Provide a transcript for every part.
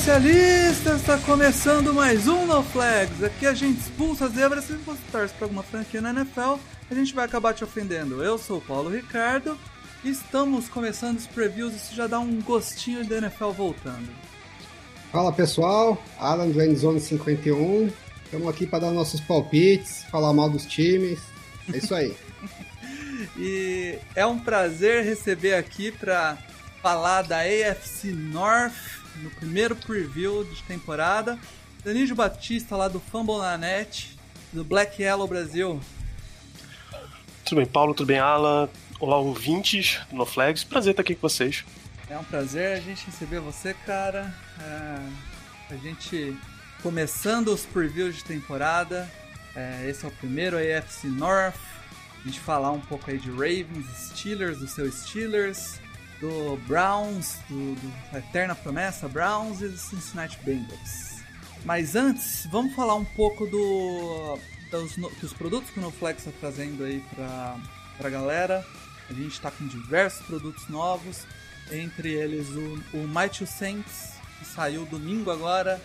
Especialistas! Está começando mais um No Flags. Aqui a gente expulsa as zebras. Se você torce para alguma franquia na NFL, a gente vai acabar te ofendendo. Eu sou o Paulo Ricardo e estamos começando os previews. Isso já dá um gostinho de NFL voltando. Fala pessoal, Alan do Endzone 51. Estamos aqui para dar nossos palpites, falar mal dos times. É isso aí. E é um prazer receber aqui para falar da AFC North no primeiro preview de temporada. Danilo Batista lá do Fumble na Net, do Black Yellow Brasil. Tudo bem, Paulo? Tudo bem, Alan? Olá, ouvintes do No Flags. Prazer estar aqui com vocês. É um prazer a gente receber você, cara. É, a gente começando os previews de temporada. É, esse é o primeiro AFC North. A gente falar um pouco aí de Ravens, Steelers, do seu Steelers, do Browns, do, do Eterna Promessa Browns e do Cincinnati Bengals. Mas antes, vamos falar um pouco do, dos, dos produtos que o NoFlex está trazendo aí para a galera. A gente está com diversos produtos novos, entre eles o, o Saints, que saiu domingo agora,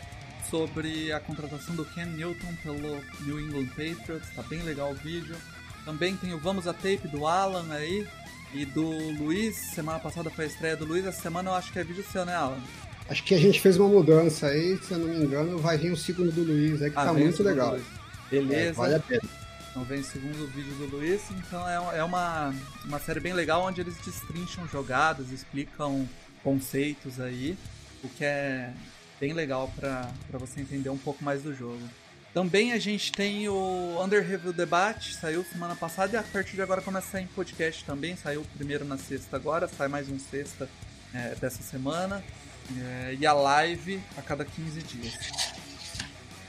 sobre a contratação do Ken Newton pelo New England Patriots. Tá bem legal o vídeo. Também tem o Vamos a Tape do Alan aí e do Luiz. Semana passada foi a estreia do Luiz. Essa semana eu acho que é vídeo seu, né, Alan? Acho que a gente fez uma mudança aí, se eu não me engano, vai vir o segundo do Luiz aí, que Ah, tá muito legal. Beleza. É, vale a pena. Então vem o segundo vídeo do Luiz. Então é, é uma, uma série bem legal onde eles destrincham jogadas, explicam conceitos aí, o que é bem legal para você entender um pouco mais do jogo. Também a gente tem o Under Review Debate, saiu semana passada e a partir de agora começa a sair em podcast também. Saiu o primeiro na sexta agora, sai mais um sexta é, dessa semana. É, e a live a cada 15 dias.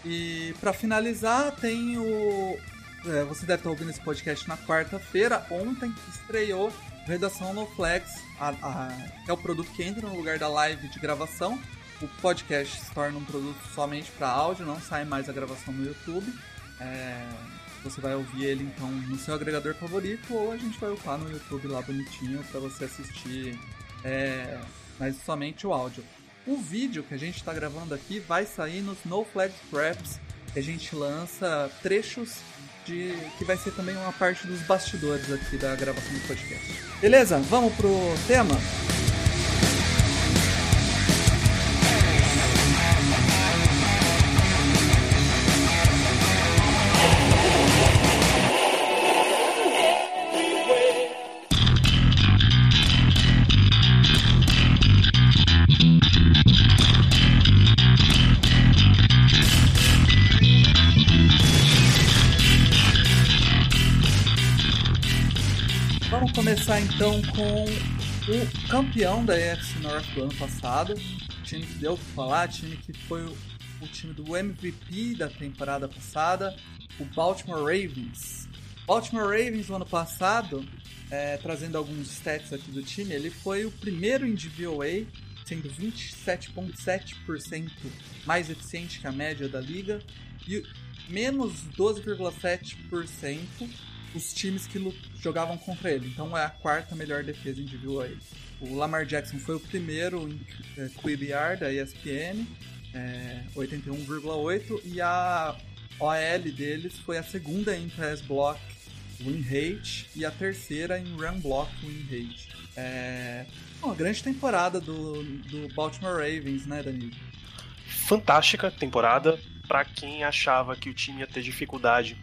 E para finalizar, tem o. é, você deve estar ouvindo esse podcast na quarta-feira. Ontem estreou Redação No Flex, a- a- é o produto que entra no lugar da live de gravação. O podcast se torna um produto somente para áudio, não sai mais a gravação no YouTube. É, você vai ouvir ele então no seu agregador favorito ou a gente vai upar no YouTube lá bonitinho para você assistir, é, mas somente o áudio. O vídeo que a gente está gravando aqui vai sair nos No Flags Preps, que a gente lança trechos de que vai ser também uma parte dos bastidores aqui da gravação do podcast. Beleza? Vamos pro tema? Começar então com o campeão da AFC North do ano passado, time que deu o que falar, time que foi o, o time do MVP da temporada passada, o Baltimore Ravens. Baltimore Ravens no ano passado, é, trazendo alguns stats aqui do time, ele foi o primeiro em DVOA, sendo 27,7% mais eficiente que a média da liga, e menos 12,7% os times que jogavam contra ele. Então é a quarta melhor defesa DVOA. O Lamar Jackson foi o primeiro em é, QBR da ESPN, é, 81,8, e a OL deles foi a segunda em Pass Block Win Rate e a terceira em Run Block Win Rate. É uma grande temporada do, do Baltimore Ravens, né, Danilo? Fantástica temporada para quem achava que o time ia ter dificuldade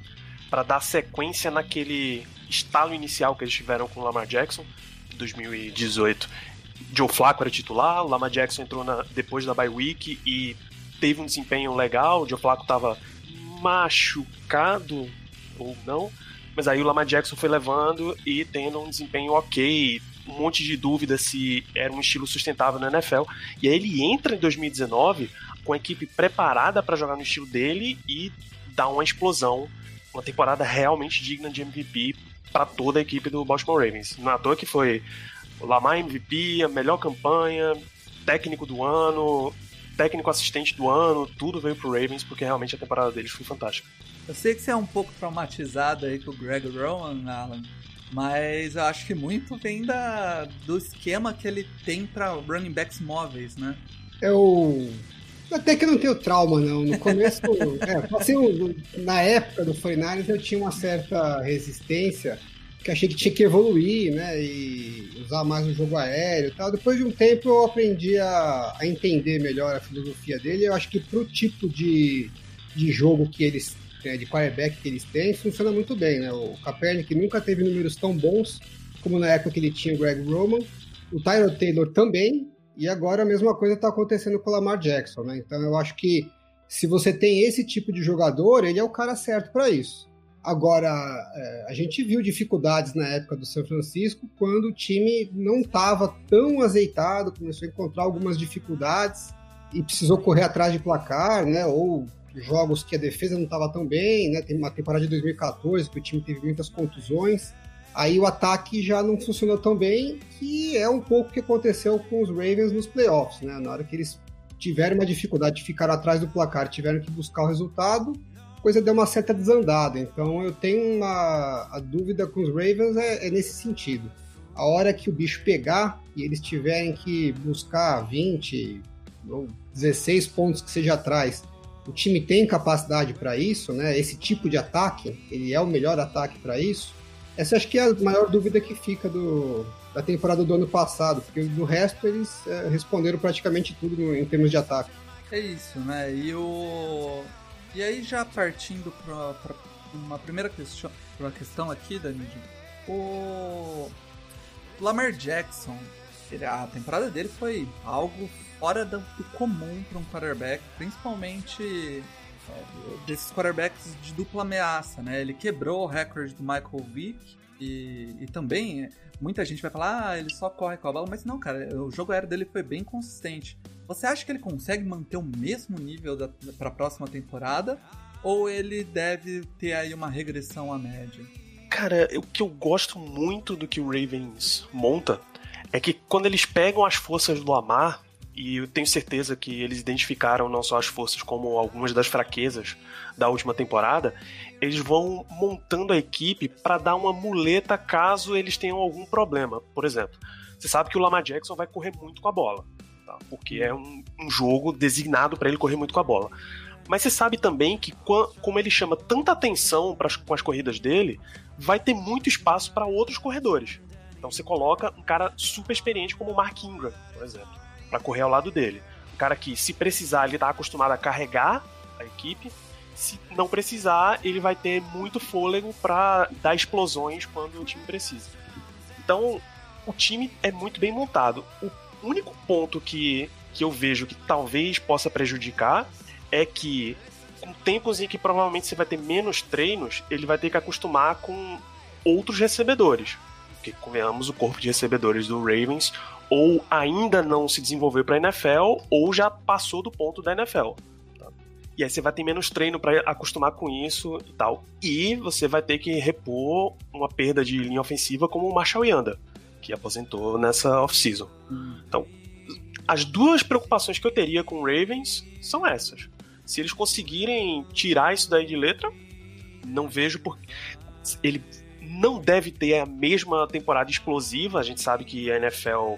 para dar sequência naquele estalo inicial que eles tiveram com o Lamar Jackson em 2018. Joe Flacco era titular, o Lamar Jackson entrou na- depois da bye week e teve um desempenho legal. O Joe Flacco estava machucado ou não, mas aí o Lamar Jackson foi levando e tendo um desempenho ok, um monte de dúvida se era um estilo sustentável na NFL. E aí ele entra em 2019 com a equipe preparada para jogar no estilo dele e dá uma explosão, uma temporada realmente digna de MVP para toda a equipe do Baltimore Ravens. Não é à toa que foi o Lamar MVP, a melhor campanha, técnico do ano, técnico assistente do ano, tudo veio pro Ravens porque realmente a temporada deles foi fantástica. Eu sei que você é um pouco traumatizado aí com o Greg Roman, Alan, mas eu acho que muito vem da, do esquema que ele tem para running backs móveis, né? Eu até que não tenho trauma, não. No começo, é, assim, na época do 49 eu tinha uma certa resistência, que achei que tinha que evoluir, né? E usar mais o jogo aéreo e tal. Depois de um tempo eu aprendi a, a entender melhor a filosofia dele. Eu acho que pro tipo de, de jogo que eles né, de quarterback que eles têm, funciona muito bem, né? O Kaepernick nunca teve números tão bons como na época que ele tinha o Greg Roman. O Tyrod Taylor também, e agora a mesma coisa está acontecendo com o Lamar Jackson, né? Então eu acho que se você tem esse tipo de jogador, ele é o cara certo para isso. Agora, é, a gente viu dificuldades na época do São Francisco, quando o time não estava tão azeitado, começou a encontrar algumas dificuldades e precisou correr atrás de placar, né? Ou jogos que a defesa não estava tão bem, né? Tem uma temporada de 2014 que o time teve muitas contusões. Aí o ataque já não funcionou tão bem, que é um pouco o que aconteceu com os Ravens nos playoffs, né? Na hora que eles tiveram uma dificuldade de ficar atrás do placar, tiveram que buscar o resultado, a coisa deu uma certa desandada. Então eu tenho uma a dúvida com os Ravens é, é nesse sentido. A hora que o bicho pegar e eles tiverem que buscar 20 ou 16 pontos que seja atrás o time tem capacidade para isso, né? Esse tipo de ataque, ele é o melhor ataque para isso. Essa acho que é a maior dúvida que fica do, da temporada do ano passado, porque do resto eles é, responderam praticamente tudo no, em termos de ataque. É isso, né? E o e aí já partindo para uma primeira questão, uma questão aqui, Danilo, o Lamar Jackson, ele, a temporada dele foi algo fora do, comum para um quarterback, principalmente desses quarterbacks de dupla ameaça, né? Ele quebrou o recorde do Michael Vick e, e também muita gente vai falar, ah, ele só corre com a bola, mas não, cara, o jogo aéreo dele foi bem consistente. Você acha que ele consegue manter o mesmo nível para a próxima temporada? Ou ele deve ter aí uma regressão à média? Cara, o que eu gosto muito do que o Ravens monta é que quando eles pegam as forças do Lamar e eu tenho certeza que eles identificaram não só as forças como algumas das fraquezas da última temporada, eles vão montando a equipe para dar uma muleta caso eles tenham algum problema. Por exemplo, você sabe que o Lamar Jackson vai correr muito com a bola, tá? porque é um, um jogo designado para ele correr muito com a bola. Mas você sabe também que, como ele chama tanta atenção pras, com as corridas dele, vai ter muito espaço para outros corredores. Então você coloca um cara super experiente como o Mark Ingram, por exemplo para correr ao lado dele. Um cara que, se precisar, ele tá acostumado a carregar a equipe. Se não precisar, ele vai ter muito fôlego para dar explosões quando o time precisa. Então, o time é muito bem montado. O único ponto que, que eu vejo que talvez possa prejudicar é que com tempos em que provavelmente você vai ter menos treinos, ele vai ter que acostumar com outros recebedores. Porque, convenhamos, o corpo de recebedores do Ravens ou ainda não se desenvolveu para a NFL ou já passou do ponto da NFL. Tá? E aí você vai ter menos treino para acostumar com isso e tal. E você vai ter que repor uma perda de linha ofensiva como o Marshall Yanda, que aposentou nessa off-season. Hum. Então, as duas preocupações que eu teria com o Ravens são essas. Se eles conseguirem tirar isso daí de letra, não vejo por ele não deve ter a mesma temporada explosiva. A gente sabe que a NFL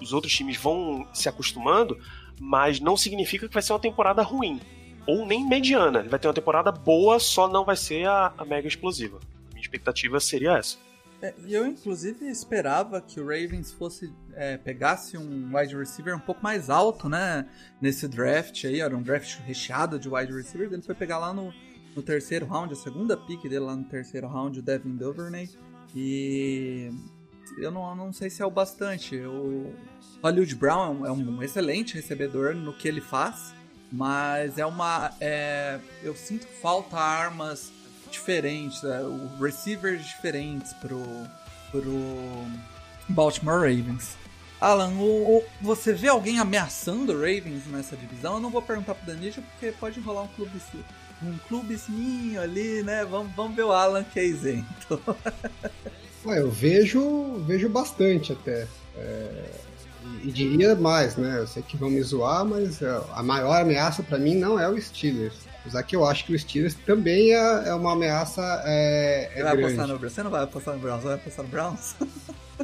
os outros times vão se acostumando, mas não significa que vai ser uma temporada ruim. Ou nem mediana. Ele vai ter uma temporada boa, só não vai ser a, a mega explosiva. Minha expectativa seria essa. É, eu, inclusive, esperava que o Ravens fosse é, pegasse um wide receiver um pouco mais alto, né? Nesse draft aí, era um draft recheado de wide receiver. Ele foi pegar lá no, no terceiro round, a segunda pick dele lá no terceiro round, o Devin Duvernay. E eu não, não sei se é o bastante. O Hollywood Brown é um, é um excelente recebedor no que ele faz, mas é uma. É, eu sinto falta armas diferentes, é, receivers diferentes pro, pro Baltimore Ravens. Alan, o, o, você vê alguém ameaçando o Ravens nessa divisão? Eu não vou perguntar pro Danilo porque pode rolar um clube um clubezinho ali, né? Vamos, vamos ver o Alan que é isento. ah, eu vejo, vejo bastante até. É, e diria mais, né? Eu sei que vão me zoar, mas é, a maior ameaça para mim não é o Steelers. Apesar que eu acho que o Steelers também é, é uma ameaça. É, é grande. no Você não vai apostar no Browns, vai apostar no Browns?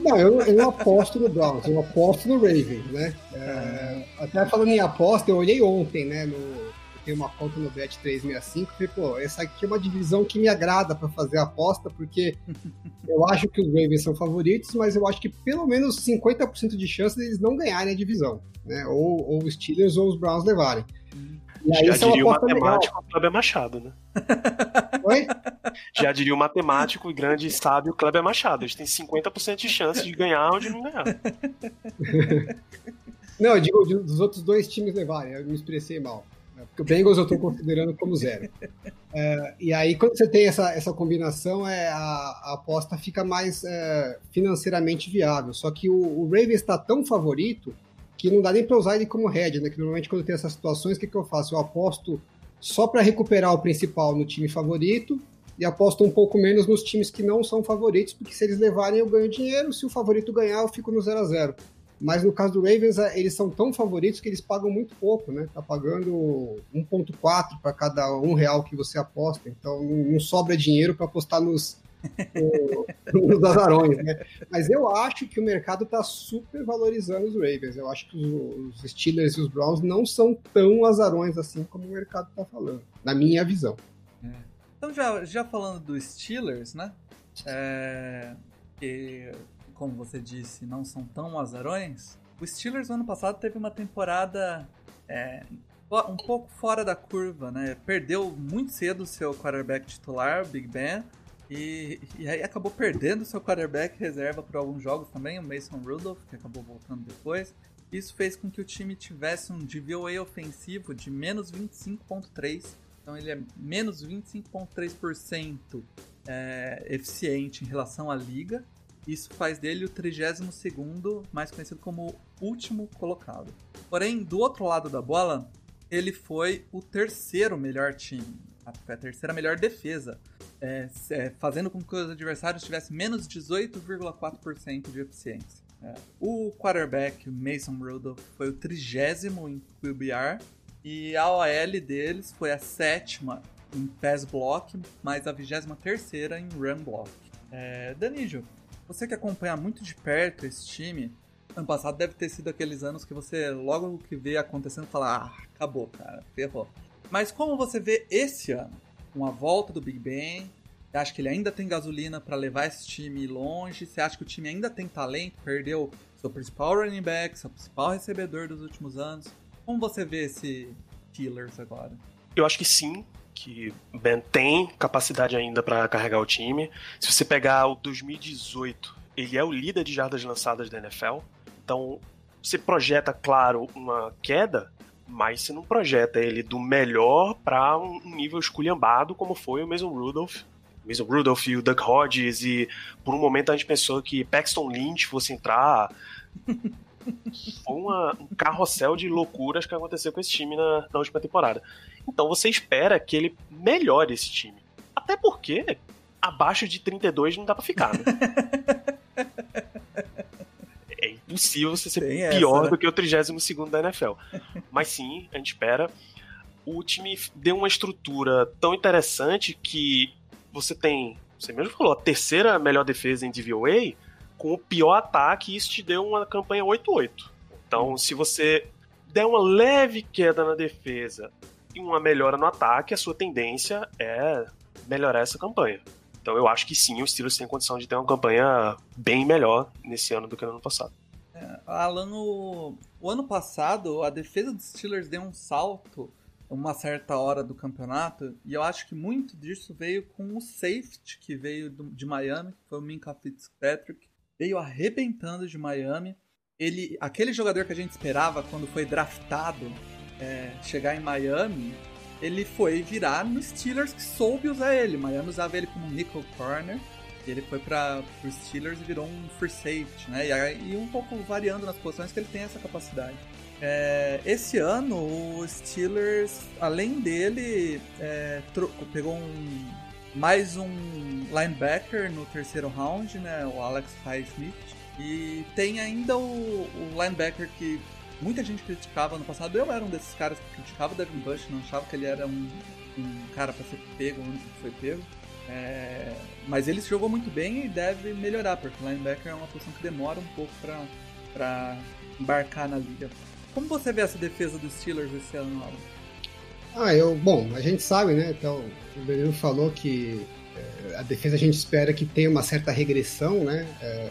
Não, eu, eu aposto no Browns, eu aposto no Ravens, né? É, até falando em aposta, eu olhei ontem, né? No, eu tenho uma conta no Bet365 e falei, pô, essa aqui é uma divisão que me agrada para fazer a aposta, porque eu acho que os Ravens são favoritos, mas eu acho que pelo menos 50% de chance deles não ganharem a divisão, né? Ou, ou os Steelers ou os Browns levarem. E aí, Já diria o matemático Kleber Machado, né? Oi? Já diria o matemático e grande sábio Kleber Machado. Eles têm 50% de chance de ganhar ou de não ganhar. Não, eu digo dos outros dois times levarem, eu me expressei mal. Né? Porque o Bengals eu estou considerando como zero. É, e aí, quando você tem essa, essa combinação, é, a, a aposta fica mais é, financeiramente viável. Só que o, o Ravens está tão favorito que não dá nem para usar ele como head, né? Que normalmente quando tem essas situações, o que, que eu faço? Eu aposto só para recuperar o principal no time favorito e aposto um pouco menos nos times que não são favoritos, porque se eles levarem eu ganho dinheiro, se o favorito ganhar eu fico no 0 a 0 Mas no caso do Ravens, é, eles são tão favoritos que eles pagam muito pouco, né? Tá pagando 1.4 para cada um real que você aposta, então não sobra dinheiro para apostar nos nos azarões, né? Mas eu acho que o mercado está super valorizando os Ravens. Eu acho que os, os Steelers e os Browns não são tão azarões assim como o mercado está falando, na minha visão. É. Então, já, já falando dos Steelers, né? É, que, como você disse, não são tão azarões. O Steelers, no ano passado, teve uma temporada é, um pouco fora da curva, né? Perdeu muito cedo o seu quarterback titular, Big Ben e, e aí acabou perdendo seu quarterback reserva por alguns jogos também, o Mason Rudolph, que acabou voltando depois. Isso fez com que o time tivesse um DVOA ofensivo de menos 25.3. Então ele é menos 25.3% é, eficiente em relação à liga. Isso faz dele o 32º, mais conhecido como último colocado. Porém, do outro lado da bola, ele foi o terceiro melhor time a terceira melhor defesa, é, é, fazendo com que os adversários tivessem menos 18,4% de eficiência. É. O quarterback Mason Rudolph foi o trigésimo em QBR e a OL deles foi a sétima em pass block, mas a vigésima terceira em run block. É, Danijo, você que acompanha muito de perto esse time, ano passado deve ter sido aqueles anos que você logo que vê acontecendo fala, ah, acabou, cara, ferrou. Mas como você vê esse ano, com a volta do Big Ben, você acha que ele ainda tem gasolina para levar esse time longe? Você acha que o time ainda tem talento? Perdeu seu principal running back, seu principal recebedor dos últimos anos? Como você vê esse Killers agora? Eu acho que sim, que Ben tem capacidade ainda para carregar o time. Se você pegar o 2018, ele é o líder de jardas lançadas da NFL. Então, você projeta, claro, uma queda, mas você não projeta ele do melhor para um nível esculhambado como foi o mesmo Rudolph. O mesmo Rudolph e o Doug Hodges, e por um momento a gente pensou que Paxton Lynch fosse entrar. foi uma, um carrossel de loucuras que aconteceu com esse time na, na última temporada. Então você espera que ele melhore esse time. Até porque abaixo de 32 não dá pra ficar, né? impossível você ser Tem pior essa, né? do que o 32 da NFL. Mas sim, a gente espera. O time deu uma estrutura tão interessante que você tem, você mesmo falou, a terceira melhor defesa em DVOA, com o pior ataque, e isso te deu uma campanha 8-8. Então, se você der uma leve queda na defesa e uma melhora no ataque, a sua tendência é melhorar essa campanha. Então eu acho que sim, os Steelers têm condição de ter uma campanha bem melhor nesse ano do que no ano passado. É, Alan, o, o ano passado a defesa dos Steelers deu um salto uma certa hora do campeonato e eu acho que muito disso veio com o safety que veio do, de Miami, que foi o Minka Fitzpatrick, veio arrebentando de Miami. Ele, aquele jogador que a gente esperava quando foi draftado é, chegar em Miami, ele foi virar no Steelers que soube usar ele. Miami usava ele como nickel corner E ele foi para os Steelers e virou um free safety, né? E, e, um pouco variando nas posições que ele tem essa capacidade. É, esse ano, o Steelers, além dele, é, pegou um, mais um linebacker no terceiro round, né? O Alex Highsmith. E tem ainda o, o linebacker que muita gente criticava no passado. Eu era um desses caras que criticava o Devin Bush, não achava que ele era um, um cara para ser pego onde foi pego. É, mas ele jogou muito bem e deve melhorar, porque linebacker é uma posição que demora um pouco para embarcar na liga. Como você vê essa defesa dos Steelers esse ano, Alan? Ah, eu, bom, a gente sabe, né? Então, o Benino falou que é, a defesa a gente espera que tenha uma certa regressão, né? É,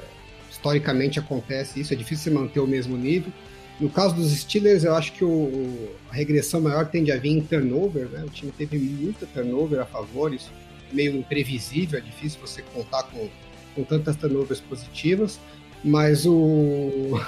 historicamente acontece isso, é difícil manter o mesmo nível. No caso dos Steelers, eu acho que o, a regressão maior tende a vir em turnover, né? O time teve muita turnover a favor, isso meio imprevisível, é difícil você contar com, com tantas turnovers positivas, mas o.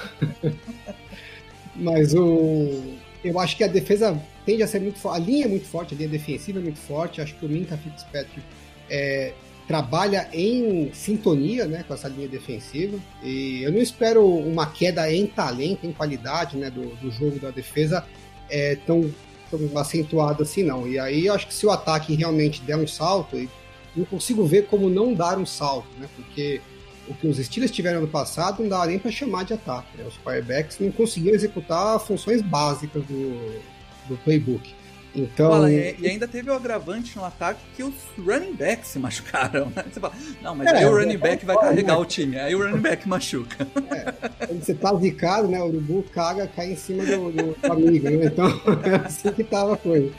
mas o. Eu acho que a defesa tende a ser muito forte, a linha é muito forte, a linha defensiva é muito forte, acho que o Minka Fitzpatrick é, trabalha em sintonia né, com essa linha defensiva. E eu não espero uma queda em talento, em qualidade né, do, do jogo da defesa é, tão, tão acentuada assim, não. E aí eu acho que se o ataque realmente der um salto, eu não consigo ver como não dar um salto, né? Porque o que os Steelers tiveram no passado não dá nem para chamar de ataque. Né? Os quarterbacks não conseguiam executar funções básicas do, do playbook. Então... Fala, e, ainda teve o agravante no ataque que os running backs se machucaram. Né? Você fala, não, mas é, aí o running back vai carregar né? o time, aí o running back machuca. É, quando você tá zicado, né? O urubu caga, cai em cima do, do, do amigo, né? Então é assim que tava a coisa.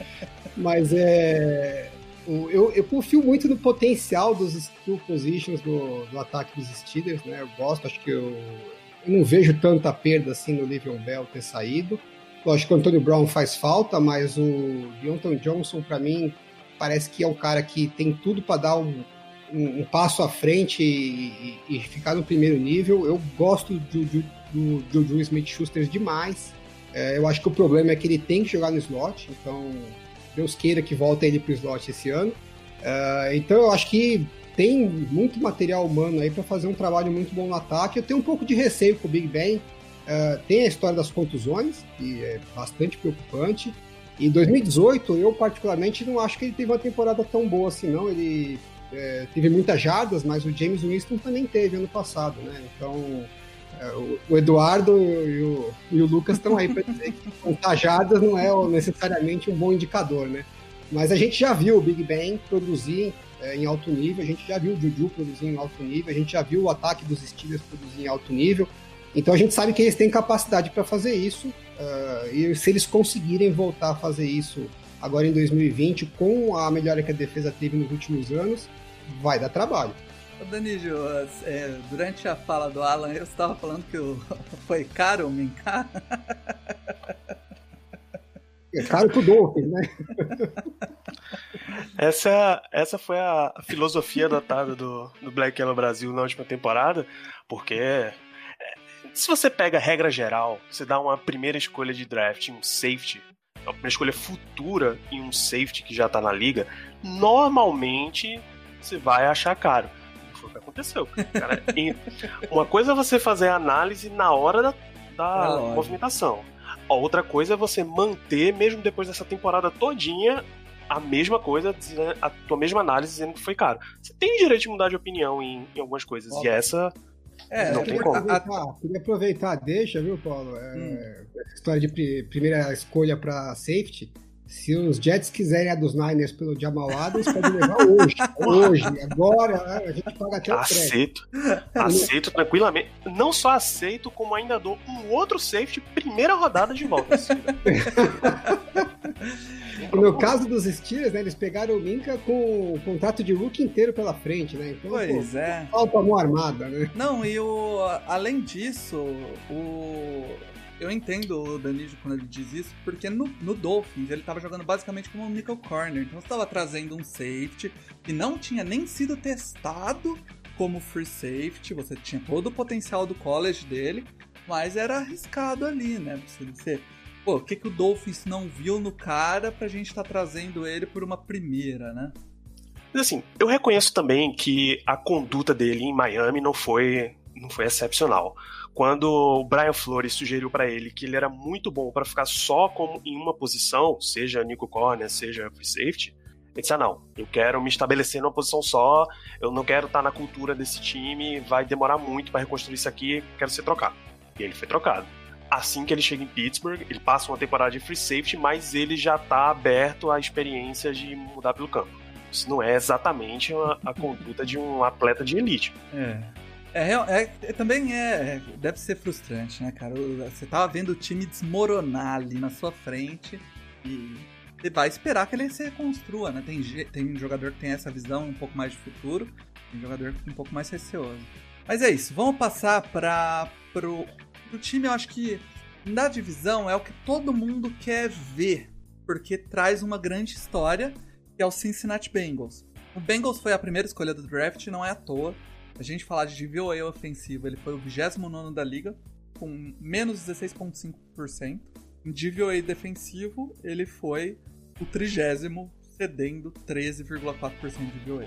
Mas é. Eu, eu confio muito no potencial dos skill positions do, do ataque dos Steelers, né? Eu gosto, acho que eu, eu não vejo tanta perda assim no Livion Bell ter saído. Lógico que o Antônio Brown faz falta, mas o Deontay Johnson, para mim, parece que é um cara que tem tudo para dar um, um, um, passo à frente e, e, e, ficar no primeiro nível. Eu gosto do, do, do Juju Smith-Schuster demais. É, eu acho que o problema é que ele tem que jogar no slot, então Deus queira que volte ele pro slot esse ano. É, então eu acho que tem muito material humano aí para fazer um trabalho muito bom no ataque. Eu tenho um pouco de receio com o Big Ben, Uh, tem a história das contusões, que é bastante preocupante. Em 2018, eu particularmente não acho que ele teve uma temporada tão boa assim, não. Ele é, teve muitas jardas, mas o James Winston também teve ano passado, né? Então, o, Eduardo e o, e o Lucas estão aí para dizer que contar jardas não é necessariamente um bom indicador, né? Mas a gente já viu o Big Ben produzir é, em alto nível, a gente já viu o Juju produzir em alto nível, a gente já viu o ataque dos Steelers produzir em alto nível. Então a gente sabe que eles têm capacidade para fazer isso, uh, e se eles conseguirem voltar a fazer isso agora em 2020, com a melhora que a defesa teve nos últimos anos, vai dar trabalho. Danilo, é, durante a fala do Alan, eu estava falando que foi caro o Minká. É caro pro Dolphins, né? Essa, essa foi a filosofia adotada do, do Black Yellow Brasil na última temporada, porque se você pega a regra geral, você dá uma primeira escolha de draft em um safety, uma primeira escolha futura em um safety que já tá na liga, normalmente você vai achar caro. Foi o que aconteceu. Cara, uma coisa é você fazer a análise na hora da, da é movimentação. A outra coisa é você manter, mesmo depois dessa temporada todinha, a mesma coisa, a tua mesma análise dizendo que foi caro. Você tem direito de mudar de opinião em, em algumas coisas. Óbvio. E essa é, não tem como. Aproveitar, queria aproveitar, deixa, viu, Paulo? É, hum. História de primeira escolha para safety. Se os Jets quiserem a dos Niners pelo Jamal Adams, pode levar hoje. hoje, agora, né, a gente paga até o Aceito. Aceito tranquilamente. Não só aceito, como ainda dou um outro safety primeira rodada de volta. No caso dos Steelers, né, eles pegaram o Minka com o contrato de rookie inteiro pela frente, né? Então, pois pô, é. Falta mão armada, né? Não, e o, além disso, o, eu entendo o Danilo quando ele diz isso, porque no, no Dolphins ele estava jogando basicamente como um nickel corner. Então você estava trazendo um safety que não tinha nem sido testado como free safety, você tinha todo o potencial do college dele, mas era arriscado ali, né? Você, você pô, o que, que o Dolphins não viu no cara pra gente estar tá trazendo ele por uma primeira, né? Mas assim, eu reconheço também que a conduta dele em Miami não foi, não foi excepcional. Quando o Brian Flores sugeriu para ele que ele era muito bom para ficar só como em uma posição, seja Nico Corner, seja free safety, ele disse: ah, não, eu quero me estabelecer numa posição só, eu não quero estar na cultura desse time, vai demorar muito para reconstruir isso aqui, quero ser trocado. E ele foi trocado. Assim que ele chega em Pittsburgh, ele passa uma temporada de free safety, mas ele já está aberto à experiência de mudar pelo campo. Isso não é exatamente a, a conduta de um atleta de elite. É. É, é, é, também é, deve ser frustrante, né, cara? Você tava vendo o time desmoronar ali na sua frente e você vai esperar que ele se reconstrua, né? Tem, tem jogador que tem essa visão um pouco mais de futuro, tem jogador que é um pouco mais receoso. Mas é isso, vamos passar para pro, pro time, eu acho que na divisão é o que todo mundo quer ver, porque traz uma grande história, que é o Cincinnati Bengals. O Bengals foi a primeira escolha do draft, não é à toa a gente falar de DVOA ofensivo, ele foi o 29 da liga, com menos 16,5%. Em DVOA defensivo, ele foi o trigésimo, cedendo 13,4% de DVOA.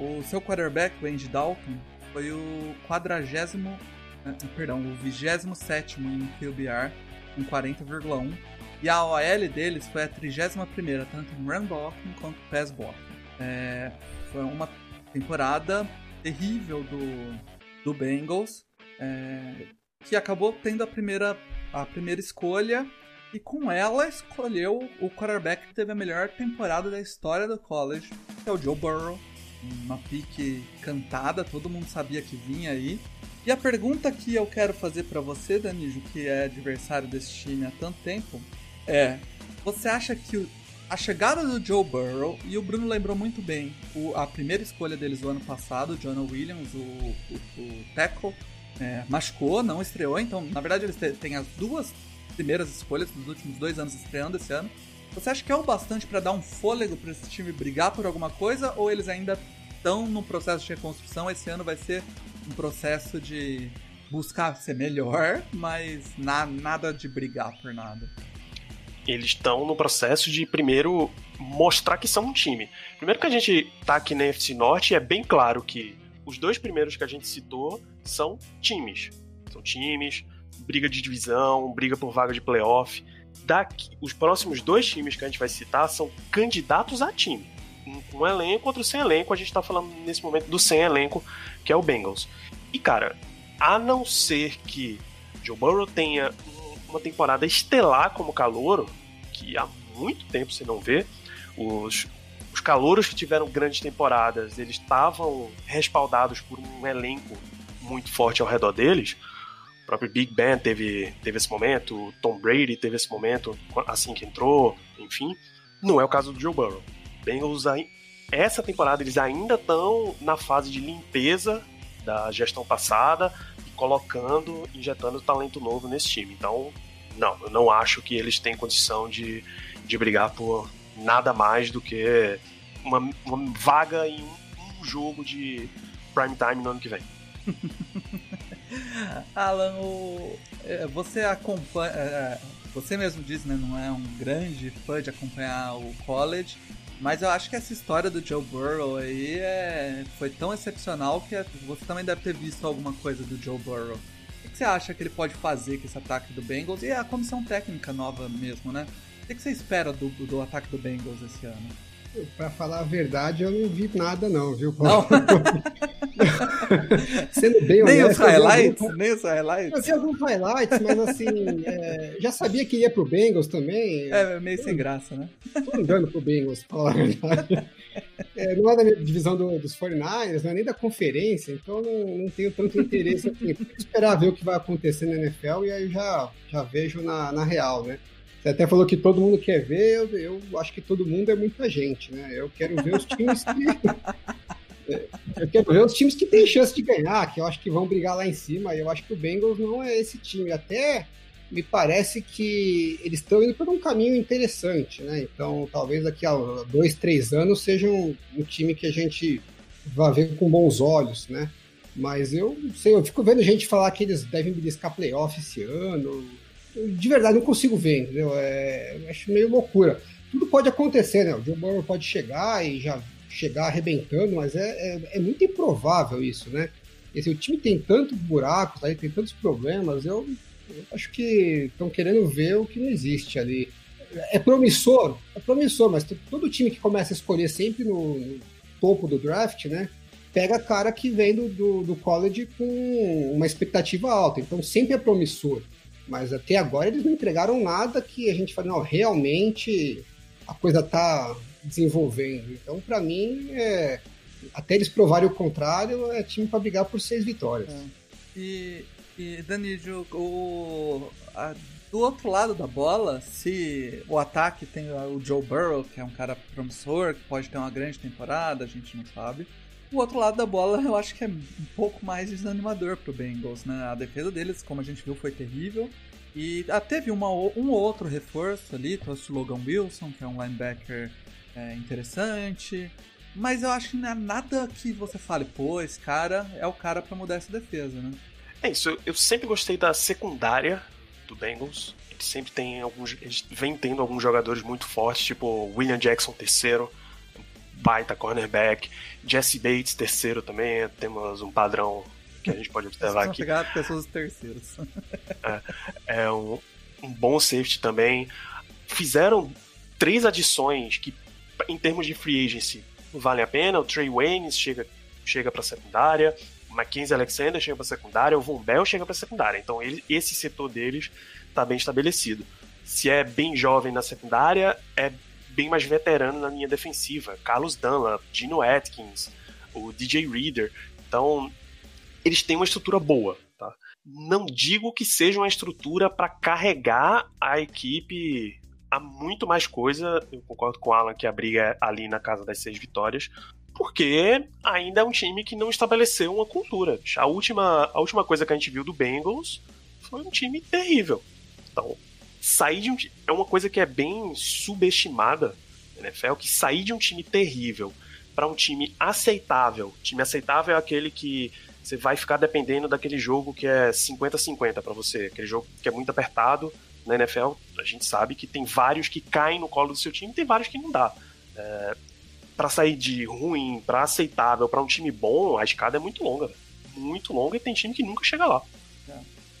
O seu quarterback, o Andy Dalton, foi o quadragésimo, eh, perdão, o 27 em QBR, com 40,1%. E a OL deles foi a 31 tanto em run blocking quanto pass blocking. É, foi uma temporada terrível do, do Bengals, é, que acabou tendo a primeira, a primeira escolha e com ela escolheu o quarterback que teve a melhor temporada da história do college, que é o Joe Burrow. Uma pique cantada, todo mundo sabia que vinha aí. E a pergunta que eu quero fazer para você, Danijo, que é adversário desse time há tanto tempo, é: você acha que a chegada do Joe Burrow, e o Bruno lembrou muito bem, o, a primeira escolha deles do ano passado, Jonah Williams, o, o, o é, machucou, não estreou, então na verdade eles têm as duas primeiras escolhas dos últimos dois anos estreando esse ano. Você acha que é o bastante para dar um fôlego para esse time brigar por alguma coisa, ou eles ainda estão no processo de reconstrução? Esse ano vai ser um processo de buscar ser melhor, mas na, nada de brigar por nada eles estão no processo de primeiro mostrar que são um time. Primeiro que a gente tá aqui na FC Norte, é bem claro que os dois primeiros que a gente citou são times. São times, briga de divisão, briga por vaga de playoff. Daqui, os próximos dois times que a gente vai citar são candidatos a time. Um com elenco, outro sem elenco. A gente tá falando nesse momento do sem elenco, que é o Bengals. E cara, a não ser que Joe Burrow tenha uma temporada estelar como calouro, que há muito tempo você não vê. Os, os calouros que tiveram grandes temporadas, eles estavam respaldados por um elenco muito forte ao redor deles. O próprio Big Ben teve, teve esse momento, Tom Brady teve esse momento assim que entrou, enfim. Não é o caso do Joe Burrow. Bengals, essa temporada eles ainda estão na fase de limpeza da gestão passada colocando, injetando talento novo nesse time. Então, não, eu não acho que eles têm condição de, de brigar por nada mais do que uma, uma vaga em um, um jogo de prime time no ano que vem. Alan, o, é, você acompanha. É, você mesmo disse, né? Não é um grande fã de acompanhar o college. Mas eu acho que essa história do Joe Burrow aí é, foi tão excepcional que você também deve ter visto alguma coisa do Joe Burrow. O que você acha que ele pode fazer com esse ataque do Bengals? E a comissão técnica nova mesmo, né? O que você espera do, do ataque do Bengals esse ano? Pra falar a verdade, eu não vi nada não, viu? Não? Sendo bem nem honesto... Os highlights, algum... Nem os highlights? Eu vi alguns highlights, mas assim, é... já sabia que ia pro Bengals também. É, meio sem graça, né? Tô andando pro Bengals, pra falar a verdade. É, não é da divisão do, dos 49ers, não é nem da conferência, então não, não tenho tanto interesse assim. esperar ver o que vai acontecer na NFL e aí já, já vejo na, na real, né? Você até falou que todo mundo quer ver, eu, eu acho que todo mundo é muita gente, né? Eu quero ver os times que. Eu quero ver os times que têm chance de ganhar, que eu acho que vão brigar lá em cima. Eu acho que o Bengals não é esse time. Até me parece que eles estão indo por um caminho interessante, né? Então, talvez daqui a dois, três anos seja um, um time que a gente vai ver com bons olhos, né? Mas eu não sei, eu fico vendo gente falar que eles devem beliscar playoff esse ano de verdade não consigo ver, entendeu? É, acho meio loucura. Tudo pode acontecer, né? O Joe Burrow pode chegar e já chegar arrebentando, mas é, é, é muito improvável isso, né? Esse, o time tem tantos buracos, aí tem tantos problemas, eu, eu acho que estão querendo ver o que não existe ali. É promissor, é promissor, mas todo time que começa a escolher sempre no, no topo do draft, né? Pega cara que vem do, do, do college com uma expectativa alta, então sempre é promissor. Mas até agora eles não entregaram nada que a gente fala, não, realmente a coisa tá desenvolvendo. Então, para mim, é, até eles provarem o contrário, é time para brigar por seis vitórias. É. E, e Danilo, o, a, do outro lado da bola, se o ataque tem o Joe Burrow, que é um cara promissor, que pode ter uma grande temporada, a gente não sabe. O outro lado da bola eu acho que é um pouco mais desanimador pro Bengals, né? A defesa deles, como a gente viu, foi terrível. E ah, teve uma, um outro reforço ali, trouxe o Logan Wilson, que é um linebacker é, interessante. Mas eu acho que não é nada que você fale, pô, esse cara é o cara para mudar essa defesa, né? É isso, eu sempre gostei da secundária do Bengals. Eles sempre tem alguns. Vem tendo alguns jogadores muito fortes, tipo William Jackson terceiro, baita cornerback, Jesse Bates terceiro também, temos um padrão que a gente pode observar aqui. pegar pessoas terceiros. é, é um, um bom safety também. Fizeram três adições que, em termos de free agency, valem a pena. O Trey Waynes chega, chega para secundária, o Mackenzie Alexander chega para secundária, o Von Bell chega para secundária. Então, ele, esse setor deles está bem estabelecido. Se é bem jovem na secundária, é bem mais veterano na linha defensiva. Carlos Dunlap, Gino Atkins, o DJ Reader. Então, eles têm uma estrutura boa. Tá? Não digo que seja uma estrutura para carregar a equipe a muito mais coisa. Eu concordo com o Alan que a briga é ali na casa das seis vitórias. Porque ainda é um time que não estabeleceu uma cultura. A última, a última coisa que a gente viu do Bengals foi um time terrível. Então, sair de um é uma coisa que é bem subestimada na NFL, que sair de um time terrível para um time aceitável. Time aceitável é aquele que você vai ficar dependendo daquele jogo que é 50-50 para você, aquele jogo que é muito apertado. Na NFL, a gente sabe que tem vários que caem no colo do seu time, tem vários que não dá. É, para sair de ruim para aceitável para um time bom, a escada é muito longa, muito longa e tem time que nunca chega lá.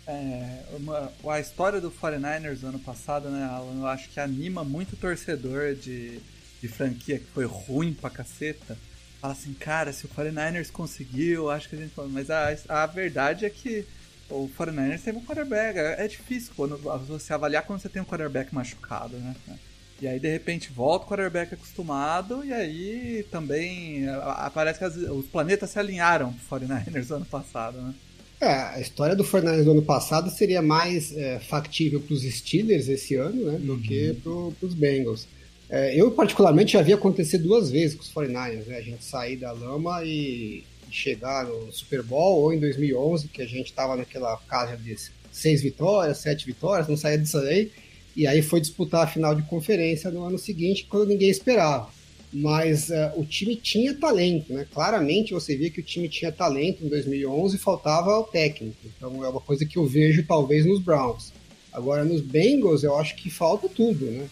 É, é uma, a história do 49ers ano passado, né, Alan, eu acho que anima muito torcedor de, de franquia que foi ruim pra caceta fala assim, cara, se o 49ers conseguiu, acho que a gente. Mas a, a verdade é que o 49ers teve um quarterback. É, é difícil quando você avaliar quando você tem um quarterback machucado, né? E aí, de repente, volta o quarterback acostumado, e aí também aparece que as, os planetas se alinharam pro 49ers ano passado, né? É, a história do 49ers do ano passado seria mais é, factível para os Steelers esse ano, né? Do uhum. que para os Bengals. É, eu, particularmente, já vi acontecer duas vezes com os 49ers, né? A gente sair da lama e chegar no Super Bowl, ou em 2011, que a gente estava naquela casa de seis vitórias, sete vitórias, não saía disso aí, e aí foi disputar a final de conferência no ano seguinte, quando ninguém esperava. Mas uh, o time tinha talento, né? Claramente você via que o time tinha talento em 2011 e faltava o técnico. Então é uma coisa que eu vejo talvez nos Browns. Agora nos Bengals eu acho que falta tudo, né?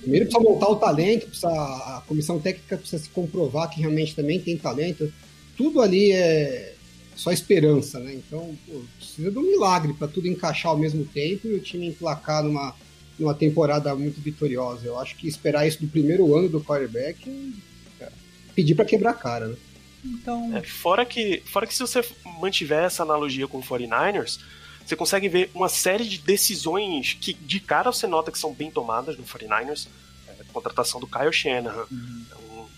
Primeiro precisa montar o talento, precisa, a comissão técnica precisa se comprovar que realmente também tem talento. Tudo ali é só esperança, né? Então pô, precisa de um milagre para tudo encaixar ao mesmo tempo e o time emplacar numa, numa temporada muito vitoriosa. Eu acho que esperar isso do primeiro ano do quarterback é pedir para quebrar a cara, né? Então... É, fora, que, fora que se você mantiver essa analogia com o 49ers, você consegue ver uma série de decisões que de cara você nota que são bem tomadas no 49ers. É, a contratação do Kyle Shanahan, uhum.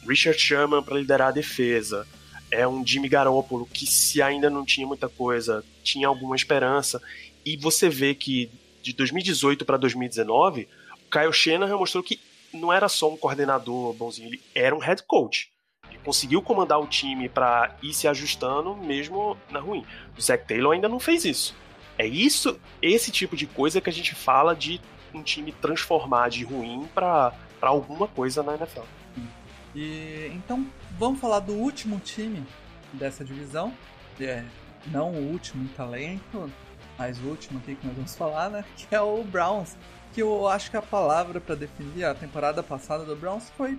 um Richard Sherman para liderar a defesa, é um Jimmy Garoppolo que se ainda não tinha muita coisa, tinha alguma esperança. E você vê que de 2018 para 2019, o Kyle Shanahan mostrou que não era só um coordenador bonzinho, ele era um head coach. Ele conseguiu comandar o time para ir se ajustando mesmo na ruim. O Zach Taylor ainda não fez isso. É isso, esse tipo de coisa que a gente fala de um time transformar de ruim para alguma coisa na NFL. E então vamos falar do último time dessa divisão. É, não o último em talento, mas o último aqui que nós vamos falar, né? Que é o Browns. Que eu acho que a palavra para definir a temporada passada do Browns foi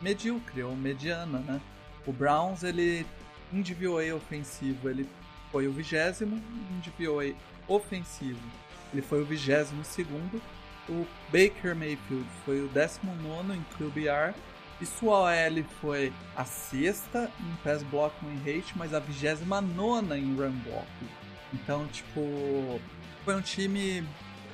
medíocre ou mediana, né? O Browns, ele em DVOA ofensivo, ele foi o vigésimo, em DVOA ofensivo, ele foi o vigésimo segundo. O Baker Mayfield foi o 19 em QBR e sua OL foi a sexta em pass blocking e hate, mas a 29 em run block. Então, tipo, foi um time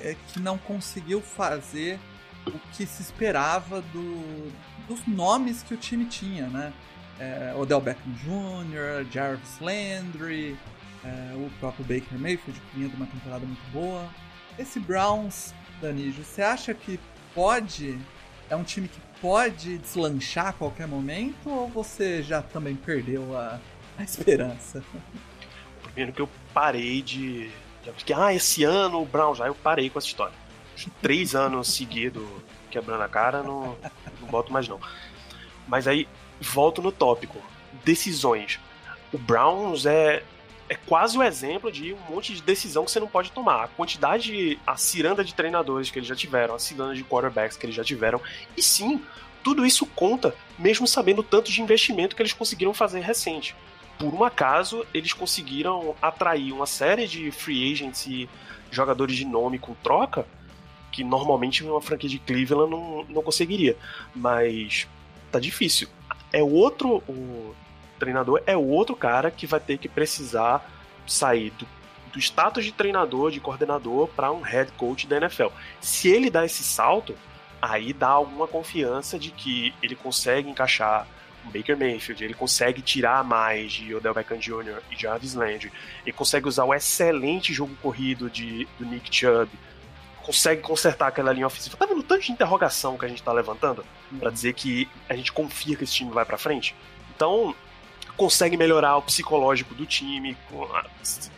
é, que não conseguiu fazer o que se esperava do, dos nomes que o time tinha, né? É, Odell Beckham Jr., Jarvis Landry, é, o próprio Baker Mayfield, que vinha de uma temporada muito boa. Esse Browns, Danijo, você acha que pode. É um time que pode deslanchar a qualquer momento ou você já também perdeu a, a esperança? Primeiro que eu parei de. Porque, ah, esse ano o Browns, já eu parei com essa história. Três anos seguidos quebrando a cara, não, não boto mais não. Mas aí, volto no tópico. Decisões. O Browns é, é quase o exemplo de um monte de decisão que você não pode tomar. A quantidade, a ciranda de treinadores que eles já tiveram, a ciranda de quarterbacks que eles já tiveram. E sim, tudo isso conta, mesmo sabendo o tanto de investimento que eles conseguiram fazer recente. Por um acaso, eles conseguiram atrair uma série de free agents e jogadores de nome com troca, que normalmente uma franquia de Cleveland não, não conseguiria. Mas tá difícil. É outro. O treinador é outro cara que vai ter que precisar sair do, do status de treinador, de coordenador, para um head coach da NFL. Se ele dá esse salto, aí dá alguma confiança de que ele consegue encaixar o Baker Mayfield, ele consegue tirar mais de Odell Beckham Jr. e Jarvis Landry, ele consegue usar o excelente jogo corrido de, do Nick Chubb, consegue consertar aquela linha ofensiva. Tá vendo o tanto de interrogação que a gente tá levantando para dizer que a gente confia que esse time vai para frente? Então, consegue melhorar o psicológico do time.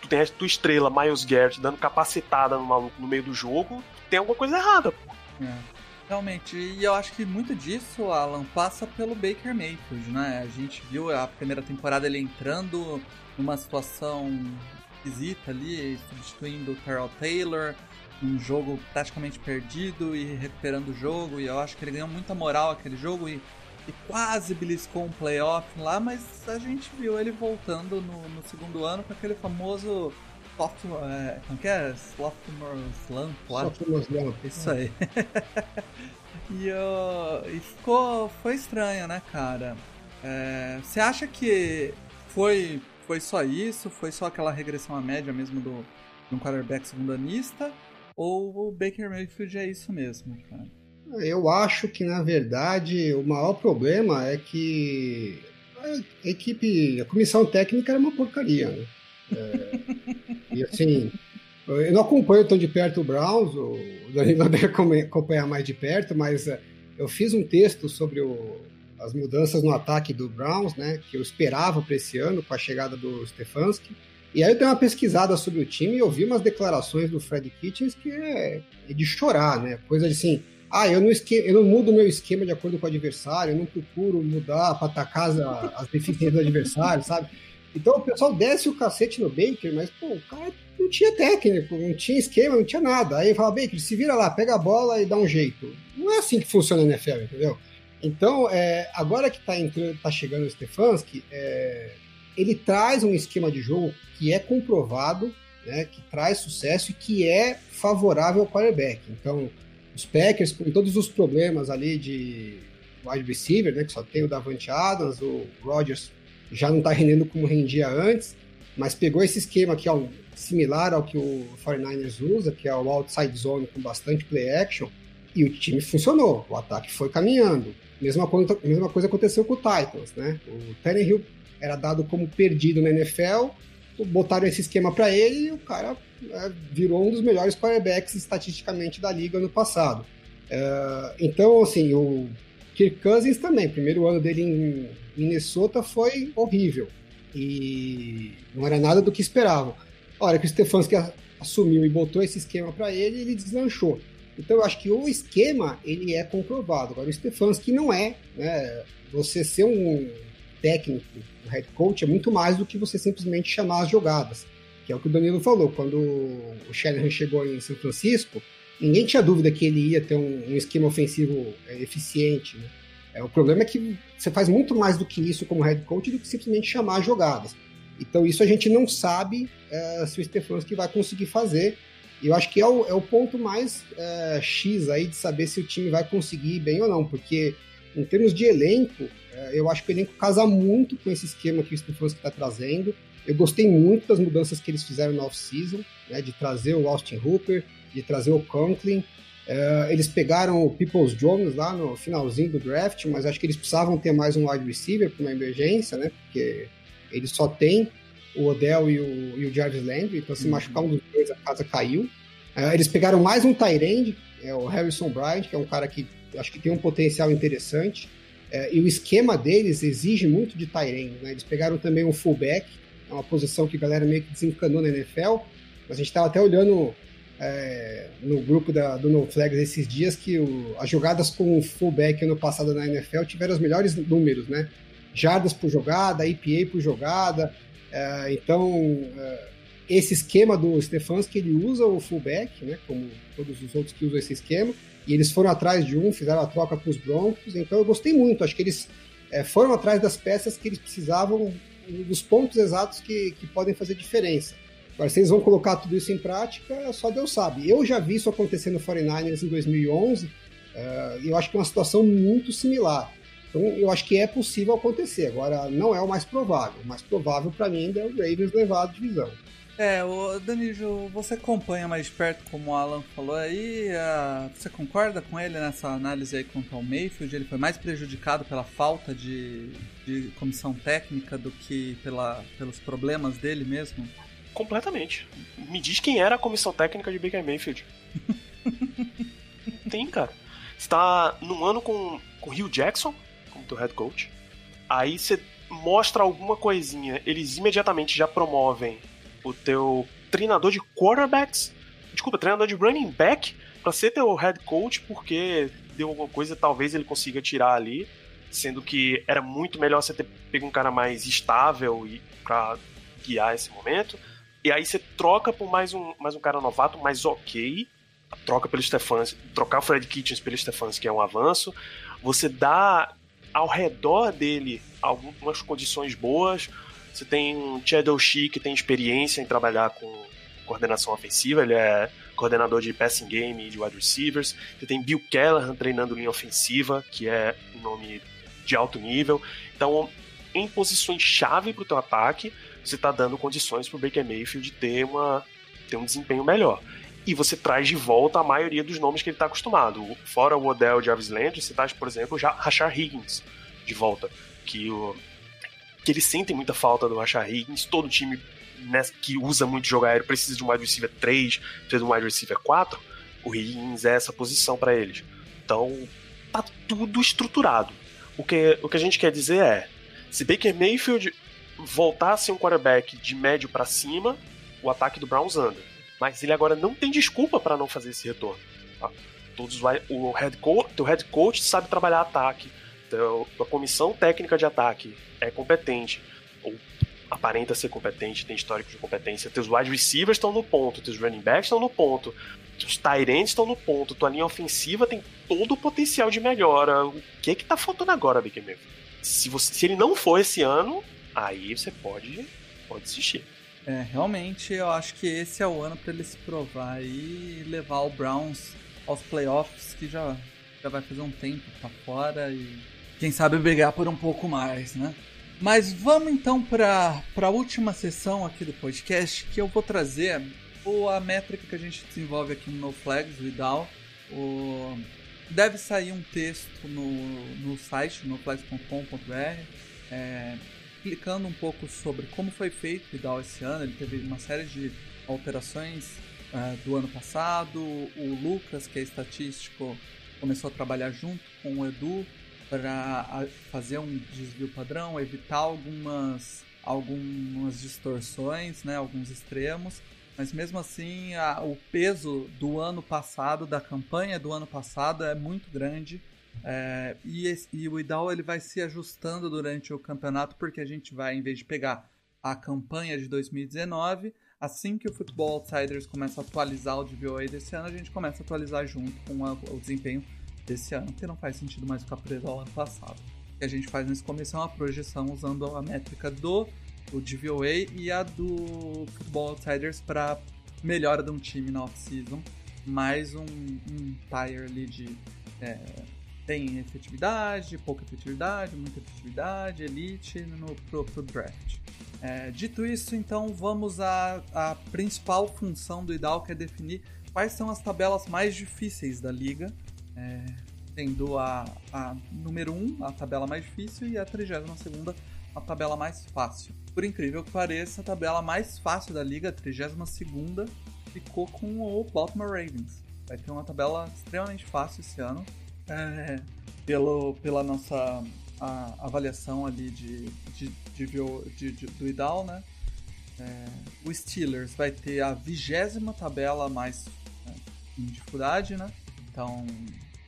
Tu tem a tua estrela, Miles Garrett, dando capacitada no maluco no meio do jogo, tem alguma coisa errada. É, realmente, e eu acho que muito disso, Alan, passa pelo Baker Mayfield, né? A gente viu a primeira temporada ele entrando numa situação esquisita ali, substituindo o Terrell Taylor, um jogo praticamente perdido e recuperando o jogo, e eu acho que ele ganhou muita moral aquele jogo e e quase beliscou um playoff lá, mas a gente viu ele voltando no, no segundo ano com aquele famoso sophomore, é, como que é? Sophomore Slump lá. Sophomore Slump. Isso aí. e, uh, e ficou, foi estranho, né, cara? É, você acha que foi, foi só isso? Foi só aquela regressão à média mesmo do, de um quarterback segundanista? Ou o Baker Mayfield é isso mesmo, cara? Eu acho que, na verdade, o maior problema é que a equipe, a comissão técnica era uma porcaria, né? É, e assim, eu não acompanho tão de perto o Browns, o Danilo deve acompanhar mais de perto, mas é, eu fiz um texto sobre o, as mudanças no ataque do Browns, né? Que eu esperava para esse ano com a chegada do Stefanski. E aí eu dei uma pesquisada sobre o time e ouvi umas declarações do Fred Kitchens que é, é de chorar, né? Coisa assim, ah, eu não, esque... eu não mudo meu esquema de acordo com o adversário, eu não procuro mudar para atacar as, as deficiências do adversário, sabe? Então o pessoal desce o cacete no Baker, mas pô, o cara não tinha técnico, não tinha esquema, não tinha nada. Aí fala, Baker, se vira lá, pega a bola e dá um jeito. Não é assim que funciona a NFL, entendeu? Então, é, agora que está tá chegando o Stefanski, é, ele traz um esquema de jogo que é comprovado, né, que traz sucesso e que é favorável ao quarterback. Então, os Packers, com todos os problemas ali de wide receiver, né, que só tem o Davante Adams, o Rodgers já não está rendendo como rendia antes, mas pegou esse esquema que é similar ao que o 49ers usa, que é o outside zone com bastante play action, e o time funcionou, o ataque foi caminhando. Mesma coisa, mesma coisa aconteceu com o Titans, né? O Tannehill era dado como perdido na NFL, botaram esse esquema para ele e o cara é, virou um dos melhores quarterbacks estatisticamente da liga no passado. É, então, assim, o Kirk Cousins também, primeiro ano dele em Minnesota foi horrível e não era nada do que esperavam. A hora que o Stefanski assumiu e botou esse esquema para ele, ele deslanchou. Então eu acho que o esquema ele é comprovado. Agora o Stefanski não é, né? Você ser um técnico, um head coach é muito mais do que você simplesmente chamar as jogadas que é o que o Danilo falou. Quando o Shanahan chegou em São Francisco, ninguém tinha dúvida que ele ia ter um, um esquema ofensivo é, eficiente. Né? É, o problema é que você faz muito mais do que isso como head coach do que simplesmente chamar jogadas. Então isso a gente não sabe é, se o Stefanski vai conseguir fazer. E eu acho que é o, é o ponto mais é, X aí de saber se o time vai conseguir ir bem ou não, porque em termos de elenco, eu acho que o elenco casa muito com esse esquema que o Stefanski está trazendo. Eu gostei muito das mudanças que eles fizeram no off-season, né, de trazer o Austin Hooper, de trazer o Conklin. É, eles pegaram o Peoples Jones lá no finalzinho do draft, mas acho que eles precisavam ter mais um wide receiver para uma emergência, né? Porque eles só têm o Odell e o, e o Jarvis Landry, então se uhum. machucar um dos dois, a casa caiu. É, eles pegaram mais um Tyrande, é o Harrison Bryant, que é um cara que acho que tem um potencial interessante. É, e o esquema deles exige muito de Tyrande, né? Eles pegaram também um fullback, é uma posição que a galera meio que desencanou na NFL, mas a gente estava até olhando é, no grupo da, do No Flags esses dias que o, as jogadas com o fullback ano passado na NFL tiveram os melhores números, né? Jardas por jogada, EPA por jogada. É, então, é, esse esquema do Stefanski, ele usa o fullback, né? Como todos os outros que usam esse esquema. E eles foram atrás de um, fizeram a troca com os Broncos. Então, eu gostei muito. Acho que eles é, foram atrás das peças que eles precisavam, dos pontos exatos que, que podem fazer diferença. Agora, se eles vão colocar tudo isso em prática, só Deus sabe. Eu já vi isso acontecer no 49ers em 2011, uh, e eu acho que é uma situação muito similar. Então, eu acho que é possível acontecer. Agora, não é o mais provável. O mais provável, para mim, ainda é o Ravens levar a divisão. É, o Danilo, você acompanha mais perto, como o Alan falou aí, uh, você concorda com ele nessa análise aí contra o Mayfield? Ele foi mais prejudicado pela falta de, de comissão técnica do que pela, pelos problemas dele mesmo? Completamente. Me diz quem era a comissão técnica de Baker Mayfield. Tem, cara. Você tá num ano com, com Hugh Jackson como teu head coach. Aí você mostra alguma coisinha, eles imediatamente já promovem o teu treinador de quarterbacks, desculpa, treinador de running back para ser teu head coach porque deu alguma coisa, talvez ele consiga tirar ali, sendo que era muito melhor você ter pego um cara mais estável e para guiar esse momento. E aí você troca por mais um, mais um cara novato, mais ok. Troca pelo Stefanski, trocar o Fred Kitchens pelo Stefanski é um avanço. Você dá ao redor dele algumas condições boas. Você tem um Chad O'Shea que tem experiência em trabalhar com coordenação ofensiva, ele é coordenador de passing game e de wide receivers. Você tem Bill Callahan treinando linha ofensiva, que é um nome de alto nível. Então, em posições chave para o teu ataque, você está dando condições para o Baker Mayfield ter, uma, ter um desempenho melhor. E você traz de volta a maioria dos nomes que ele está acostumado. Fora o Odell Jarvis Landry, você traz, por exemplo, já Rashard Higgins de volta. Que, o, que eles sentem muita falta do Rashard Higgins. Todo time né, que usa muito jogo aéreo precisa de um wide receiver 3, precisa de um wide receiver 4. O Higgins é essa posição para eles. Então, tá tudo estruturado. O que, o que a gente quer dizer é: se Baker Mayfield ser um quarterback de médio para cima, o ataque do Browns anda. Mas ele agora não tem desculpa para não fazer esse retorno. Tá? Todos o head coach, teu head coach sabe trabalhar ataque, teu, tua comissão técnica de ataque é competente, ou aparenta ser competente, tem histórico de competência. Teus wide receivers estão no ponto, teus running backs estão no ponto, tight ends estão no ponto, tua linha ofensiva tem todo o potencial de melhora. O que é que tá faltando agora, Baker Mayfield? Se, você, se ele não for esse ano, aí você pode, pode desistir. É, realmente eu acho que esse é o ano para ele se provar e levar o Browns aos playoffs, que já, já vai fazer um tempo pra fora e quem sabe brigar por um pouco mais, né? Mas vamos então para a última sessão aqui do podcast, que eu vou trazer o, a métrica que a gente desenvolve aqui no No Flags, o IDAL. O, deve sair um texto no, no site, noflags.com.br, é, explicando um pouco sobre como foi feito o IDAO esse ano. Ele teve uma série de alterações uh, do ano passado. O Lucas, que é estatístico, começou a trabalhar junto com o Edu para fazer um desvio padrão, evitar algumas, algumas distorções, né, alguns extremos. Mas mesmo assim, a, o peso do ano passado, da campanha do ano passado, é muito grande. É, e, e, o IDAO ele vai se ajustando durante o campeonato, porque a gente vai, em vez de pegar a campanha de 2019, assim que o Football Outsiders começa a atualizar o DVOA desse ano, a gente começa a atualizar junto com a, o desempenho desse ano, porque não faz sentido mais ficar preso ao ano passado. O que a gente faz nesse começo é uma projeção usando a métrica do o DVOA e a do Football Outsiders para melhora de um time na off-season, mais um, um tire ali de é, tem efetividade, pouca efetividade, muita efetividade, elite no, pro draft. É, dito isso, então vamos à, à principal função do IDAL, que é definir quais são as tabelas mais difíceis da liga, é, tendo a, a número 1, a tabela mais difícil, e a 32 segunda, a tabela mais fácil. Por incrível que pareça, a tabela mais fácil da liga, a 32 segunda, ficou com o Baltimore Ravens. Vai ter uma tabela extremamente fácil esse ano, é, pelo, pela nossa a, avaliação ali de, de, de, de do IDAL, né? É, o Steelers vai ter a vigésima tabela mais né, em dificuldade, né? Então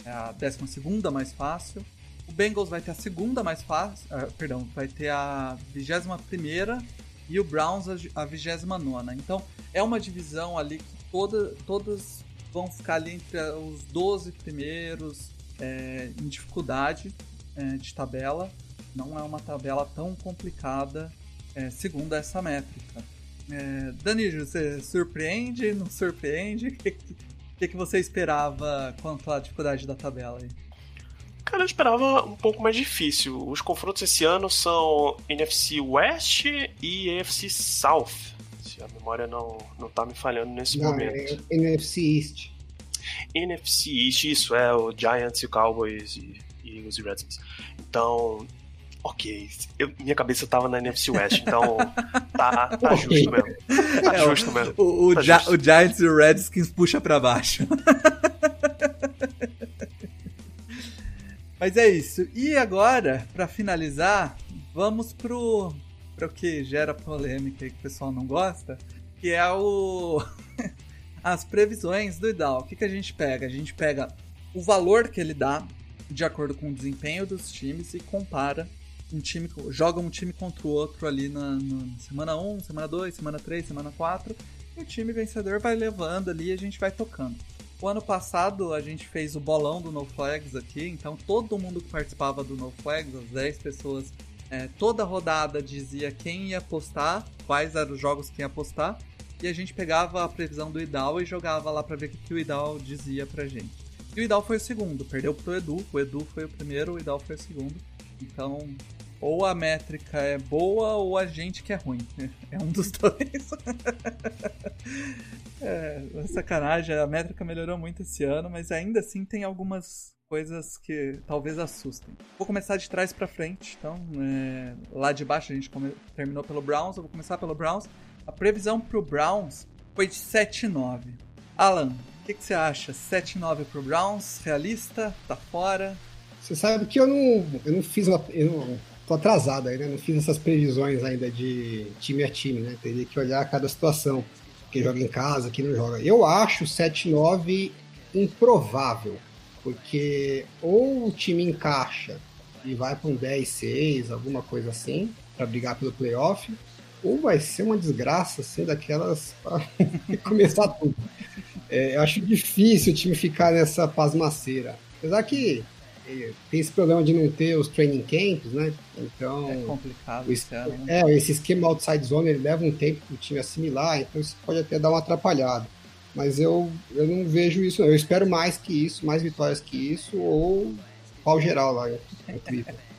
é a décima segunda mais fácil. O Bengals vai ter a segunda mais fácil, uh, perdão, vai ter a vigésima primeira e o Browns a vigésima nona. Então é uma divisão ali que toda, todas vão ficar ali entre os 12 primeiros, é, em dificuldade é, de tabela. Não é uma tabela tão complicada, é, segundo essa métrica. É, Danilo, você surpreende? Não surpreende? que você esperava quanto à dificuldade da tabela aí? Cara, eu esperava um pouco mais difícil. Os confrontos esse ano são NFC West e NFC South. Se a memória não, não tá me falhando nesse não, momento. É NFC East. NFC East, isso é o Giants e o Cowboys e, e os Redskins. Então, ok, eu, minha cabeça tava na NFC West, então tá, tá justo mesmo. Tá é, justo mesmo. O, o, tá justo. o Giants e o Redskins puxa para baixo. Mas é isso. E agora, para finalizar, vamos pro, pro que gera polêmica e que o pessoal não gosta, que é o as previsões do IDAL. O que, que a gente pega? A gente pega o valor que ele dá de acordo com o desempenho dos times e compara um time, joga um time contra o outro ali na, na semana 1, semana 2, semana 3, semana 4, e o time vencedor vai levando ali e a gente vai tocando. O ano passado a gente fez o bolão do No Flags aqui, então todo mundo que participava do No Flags, as 10 pessoas, é, toda rodada dizia quem ia apostar, quais eram os jogos que ia apostar, e a gente pegava a previsão do Idal e jogava lá para ver o que o Idal dizia pra gente. E o Idal foi o segundo, perdeu pro Edu, o Edu foi o primeiro, o Idal foi o segundo. Então, ou a métrica é boa ou a gente que é ruim. É um dos dois. é, sacanagem, a métrica melhorou muito esse ano, mas ainda assim tem algumas coisas que talvez assustem. Vou começar de trás para frente, então, é, lá de baixo a gente terminou pelo Browns, eu vou começar pelo Browns. A previsão pro Browns foi de 7-9. Alan, o que, que, você acha? 7-9 pro Browns? Realista? Tá fora? Você sabe que eu não, eu não fiz uma. Eu não, tô atrasado aí, né? Não fiz essas previsões ainda de time a time, né? Teria que olhar cada situação. Quem joga em casa, quem não joga. Eu acho 7-9 improvável. Porque ou o time encaixa e vai para um 10-6, alguma coisa assim, para brigar pelo playoff, ou vai ser uma desgraça, assim, daquelas para começar tudo. É, eu acho difícil o time ficar nessa pasmaceira. Apesar que tem esse problema de não ter os training camps, né? Então. É complicado. Esse, ano, né? É, esse esquema outside zone ele leva um tempo para o time assimilar, então isso pode até dar uma atrapalhada. Mas eu, eu não vejo isso. Eu espero mais que isso, mais vitórias que isso, ou pau geral lá no Twitter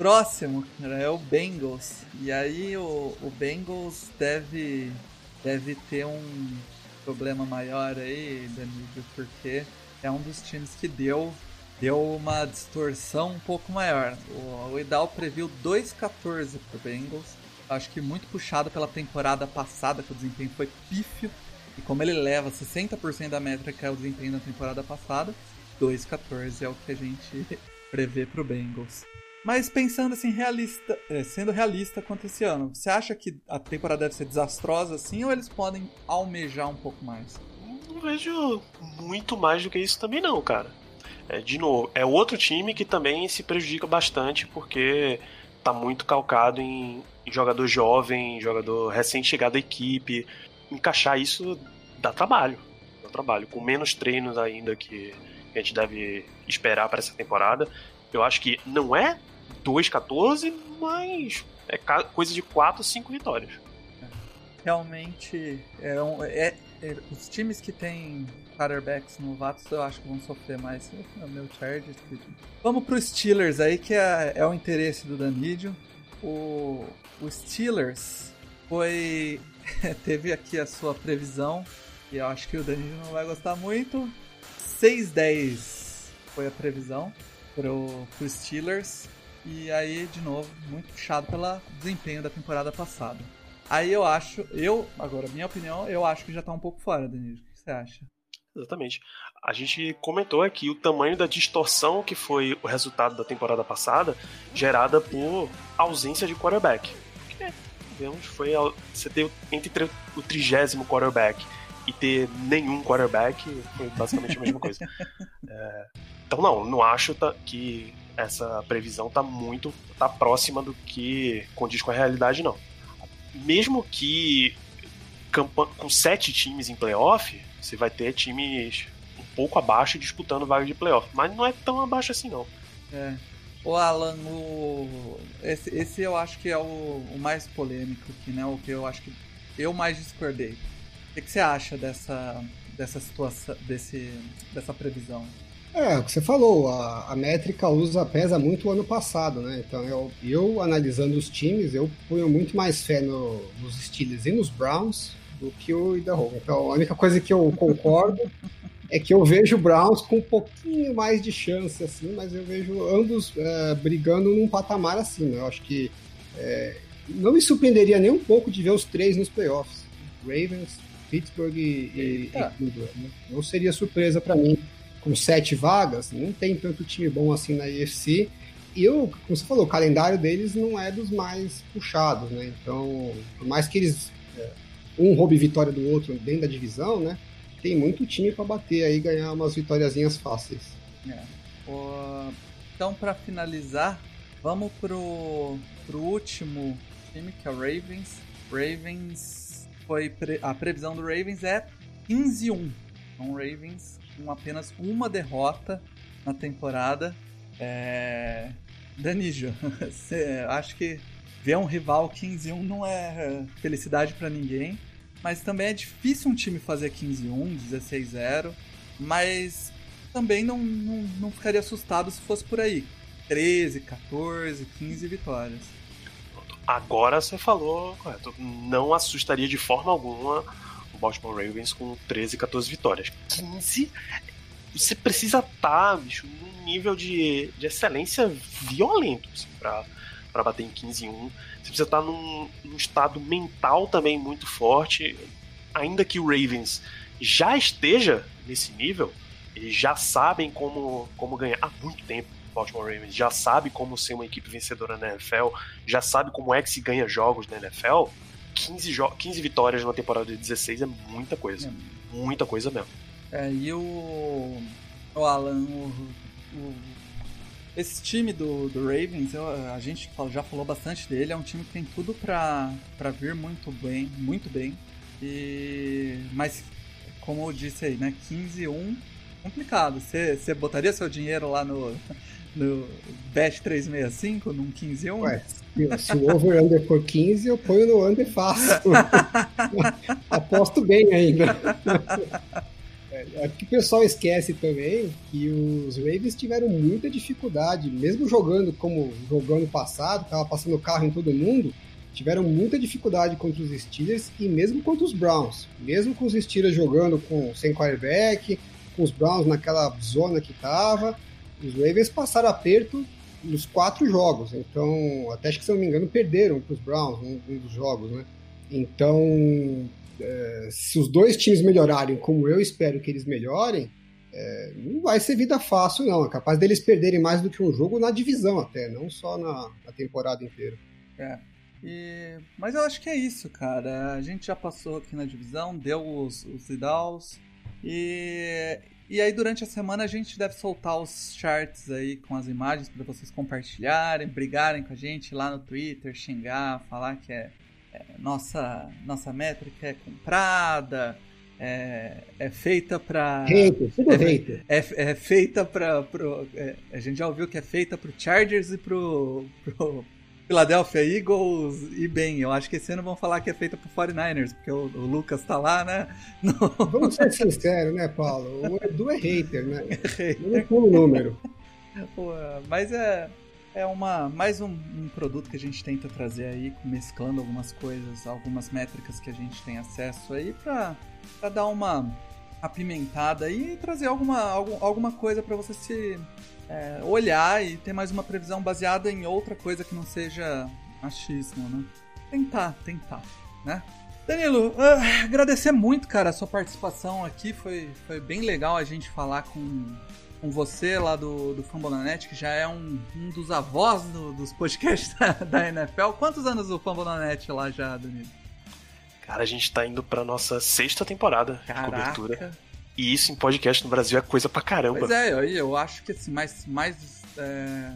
próximo, é o Bengals. E aí o, o Bengals deve, deve ter um problema maior aí, Danilo, porque é um dos times que deu, deu uma distorção um pouco maior. O, o Idal previu 2-14 pro Bengals. Acho que muito puxado pela temporada passada, que o desempenho foi pífio. E como ele leva 60% da métrica que é o desempenho da temporada passada, 2-14 é o que a gente prevê pro Bengals. Mas pensando assim, realista, é, sendo realista quanto esse ano, você acha que a temporada deve ser desastrosa assim ou eles podem almejar um pouco mais? Não vejo muito mais do que isso também não, cara. É, de novo, é outro time que também se prejudica bastante porque tá muito calcado em, jogador jovem, jogador recém-chegado à equipe. Encaixar isso dá trabalho. Dá trabalho. Com menos treinos ainda que, a gente deve esperar para essa temporada. Eu acho que não é 2-14, mas é coisa de 4, 5 vitórias. Realmente, é, é, é os times que têm quarterbacks novatos eu acho que vão sofrer mais. É o meu Chargers. Vamos pro Steelers aí, que é, é o interesse do Danidio. O, o Steelers foi. teve aqui a sua previsão, e eu acho que o Danidio não vai gostar muito. 6-10 foi a previsão pro, pro Steelers. E aí, de novo, muito puxado pelo desempenho da temporada passada. Aí eu acho, eu, agora, minha opinião, eu acho que já tá um pouco fora, Danilo. O que você acha? Exatamente. A gente comentou aqui o tamanho da distorção que foi o resultado da temporada passada, gerada por ausência de quarterback. Que, digamos, foi você ter entre o trigésimo quarterback e ter nenhum quarterback foi basicamente a mesma coisa. É, então não, não acho que essa previsão tá muito tá próxima do que condiz com a realidade não. Mesmo que com sete times em playoff, você vai ter times um pouco abaixo disputando vaga de playoff, mas não é tão abaixo assim não. É. O Alan, o... Esse, esse eu acho que é o, o, mais polêmico aqui, né? O que eu acho que eu mais discordei. O que, que você acha dessa, dessa situação, desse, dessa previsão? É, o que você falou, a, a métrica usa, pesa muito o ano passado, né? Então eu, eu analisando os times, eu ponho muito mais fé no, nos Steelers e nos Browns do que o Idaho. Então a única coisa que eu concordo é que eu vejo o Browns com um pouquinho mais de chance, assim, mas eu vejo ambos é, brigando num patamar assim, né? Eu acho que é, não me surpreenderia nem um pouco de ver os três nos playoffs. Ravens, Pittsburgh e, e, e Cleveland. Né? Não seria surpresa para mim. Com sete vagas, não tem tanto time bom assim na IFC. E eu, como você falou, o calendário deles não é dos mais puxados, né? Então, por mais que eles é, um roube vitória do outro dentro da divisão, né? Tem muito time para bater aí, ganhar umas vitóriazinhas fáceis. É. Então, para finalizar, vamos pro, pro último time, que é o Ravens. Ravens foi pre... a previsão do Ravens é 15-1. Então, Ravens com apenas uma derrota na temporada. É... Danijo, acho que ver um rival 15-1 não é felicidade para ninguém. Mas também é difícil um time fazer 15-1, 16-0. Mas também não, não, não ficaria assustado se fosse por aí. 13, 14, 15 vitórias. Agora você falou correto. Não assustaria de forma alguma o Baltimore Ravens com 13, 14 vitórias. 15, você precisa estar, tá, bicho, num nível de, de excelência violento assim, pra, pra bater em 15 1 você precisa estar num, num estado mental também muito forte. Ainda que o Ravens já esteja nesse nível, eles já sabem como, como ganhar há muito tempo. Baltimore Ravens já sabe como ser uma equipe vencedora na NFL, já sabe como é que se ganha jogos na NFL. 15, 15 vitórias numa temporada de 16 é muita coisa. É. Muita coisa mesmo. É, e o, o Alan, o, o esse time do, do Ravens, eu, a gente já falou bastante dele, é um time que tem tudo pra, pra vir muito bem, muito bem. E, mas, como eu disse aí, né, 15-1, complicado. Você botaria seu dinheiro lá no, no Bet 365, num 15-1? Ué, se o over-under for 15, eu ponho no under fácil. Aposto bem ainda. É que o pessoal esquece também que os Ravens tiveram muita dificuldade, mesmo jogando como jogou ano passado, tava passando carro em todo mundo, tiveram muita dificuldade contra os Steelers e mesmo contra os Browns. Mesmo com os Steelers jogando com sem quarterback, com os Browns naquela zona que tava, os Ravens passaram aperto nos quatro jogos. Então, até acho que se não me engano, perderam para os Browns um, um dos jogos, né? Então, é, se os dois times melhorarem como eu espero que eles melhorem, é, não vai ser vida fácil, não. É capaz deles perderem mais do que um jogo na divisão até, não só na, na temporada inteira. É. E... Mas eu acho que é isso, cara. A gente já passou aqui na divisão, deu os, os Idaus. E... e aí durante a semana a gente deve soltar os charts aí com as imagens para vocês compartilharem, brigarem com a gente lá no Twitter, xingar, falar que é, nossa, nossa métrica é comprada, é, é feita pra. Hater, tudo é, hater. É, é feita pra. Pro, é, a gente já ouviu que é feita pro Chargers e pro, pro Philadelphia Eagles e bem. Eu acho que esse ano vão falar que é feita pro 49ers, porque o, o Lucas tá lá, né? No... Vamos ser sinceros, né, Paulo? O Edu é hater, né? Não com o número. Mas é, é uma, mais um, um, produto que a gente tenta trazer aí, mesclando algumas coisas, algumas métricas que a gente tem acesso aí pra dar uma apimentada e trazer alguma, alguma coisa para você se é, olhar e ter mais uma previsão baseada em outra coisa que não seja achismo, né? Tentar, tentar, né? Danilo, uh, agradecer muito, cara, a sua participação aqui. Foi, foi bem legal a gente falar com, com você lá do, do Fambonanet, que já é um, um dos avós do, dos podcasts da, da, NFL. Quantos anos o Fambonanet lá já, Danilo? Cara, a gente tá indo pra nossa sexta temporada Caraca. de cobertura. E isso em podcast no Brasil é coisa pra caramba. Pois é, eu, eu acho que assim, mais, mais, é,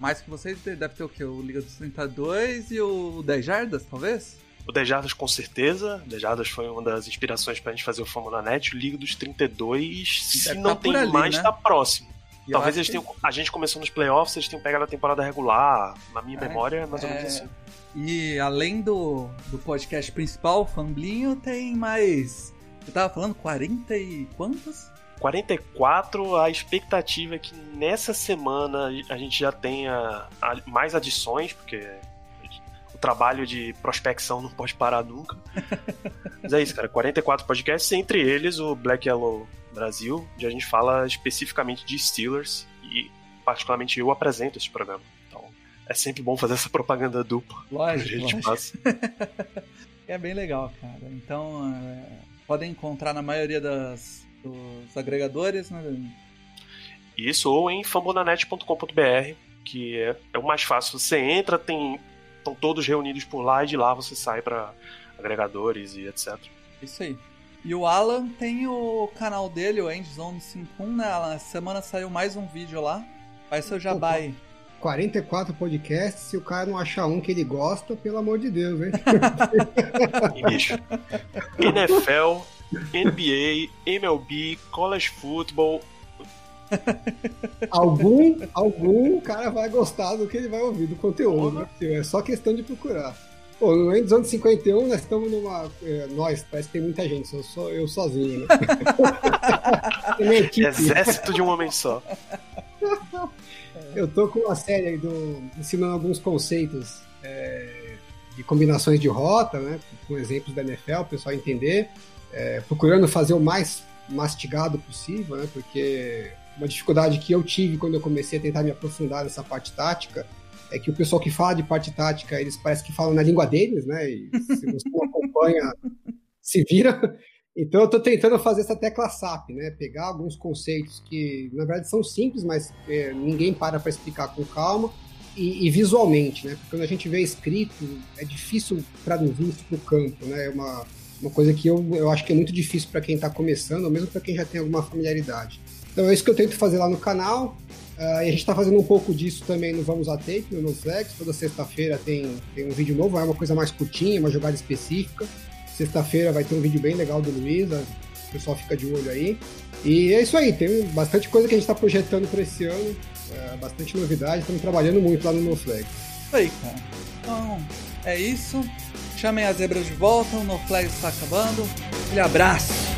mais que vocês deve ter o quê? O Liga dos 32 e o 10 Jardas, talvez? O 10 Jardas com certeza. O 10 Jardas foi uma das inspirações pra gente fazer o Fórmula Net. O Liga dos 32, se não tá tem ali, mais, né? tá próximo. E Talvez eles tenham. Que... A gente começou nos playoffs, eles tenham pegado a temporada regular. Na minha é, memória, mais ou menos é... assim. E além do, do podcast principal, o Famblinho, tem mais você tava falando 40 e quantos? 44, a expectativa é que nessa semana a gente já tenha mais adições, porque o trabalho de prospecção não pode parar nunca. Mas é isso, cara. 44 podcasts, entre eles o Black Yellow Brasil, onde a gente fala especificamente de Steelers e particularmente eu apresento esse programa. Então é sempre bom fazer essa propaganda dupla. Lógico, a gente lógico. é bem legal, cara. Então, é podem encontrar na maioria das, dos agregadores, né? Isso, ou em fambonanet.com.br, que é, é, o mais fácil. Você entra, tem estão todos reunidos por lá e de lá você sai para agregadores e etc. Isso aí. E o Alan tem o canal dele, o Endzone 51, né, Alan? Essa semana saiu mais um vídeo lá. Faz seu jabá aí. 44 podcasts, se o cara não achar um que ele gosta, pelo amor de Deus, hein? bicho. NFL, NBA, MLB, College Football. Algum, algum cara vai gostar do que ele vai ouvir, do conteúdo, né? É só questão de procurar. Pô, no Endzone 51 nós estamos numa. É, nós, parece que tem muita gente, sou só eu sozinho, né? Exército de um homem só. Eu tô com uma série do, ensinando alguns conceitos é, de combinações de rota, né? Com exemplos da NFL, o pessoal entender. É, procurando fazer o mais mastigado possível, né? Porque uma dificuldade que eu tive quando eu comecei a tentar me aprofundar nessa parte tática é que o pessoal que fala de parte tática, eles parece que falam na língua deles, né? E se você não acompanha, se vira. Então eu estou tentando fazer essa tecla SAP, né? Pegar alguns conceitos que na verdade são simples, mas é, ninguém para para explicar com calma e, e, visualmente, né? Porque quando a gente vê escrito é difícil traduzir isso para o campo, né? É uma, uma coisa que eu, eu acho que é muito difícil para quem está começando, ou mesmo para quem já tem alguma familiaridade. Então é isso que eu tento fazer lá no canal. Uh, e a gente está fazendo um pouco disso também no Vamos a Tape, no NoFlex. Toda sexta-feira tem, tem um vídeo novo, é uma coisa mais curtinha, uma jogada específica. Sexta-feira vai ter um vídeo bem legal do Luiz, o pessoal fica de olho aí. E é isso aí, tem bastante coisa que a gente está projetando para esse ano, é, bastante novidade, estamos trabalhando muito lá no. Isso aí, cara. Então, é isso. Chamem as zebras de volta, o NoFlag está acabando. Aquele abraço!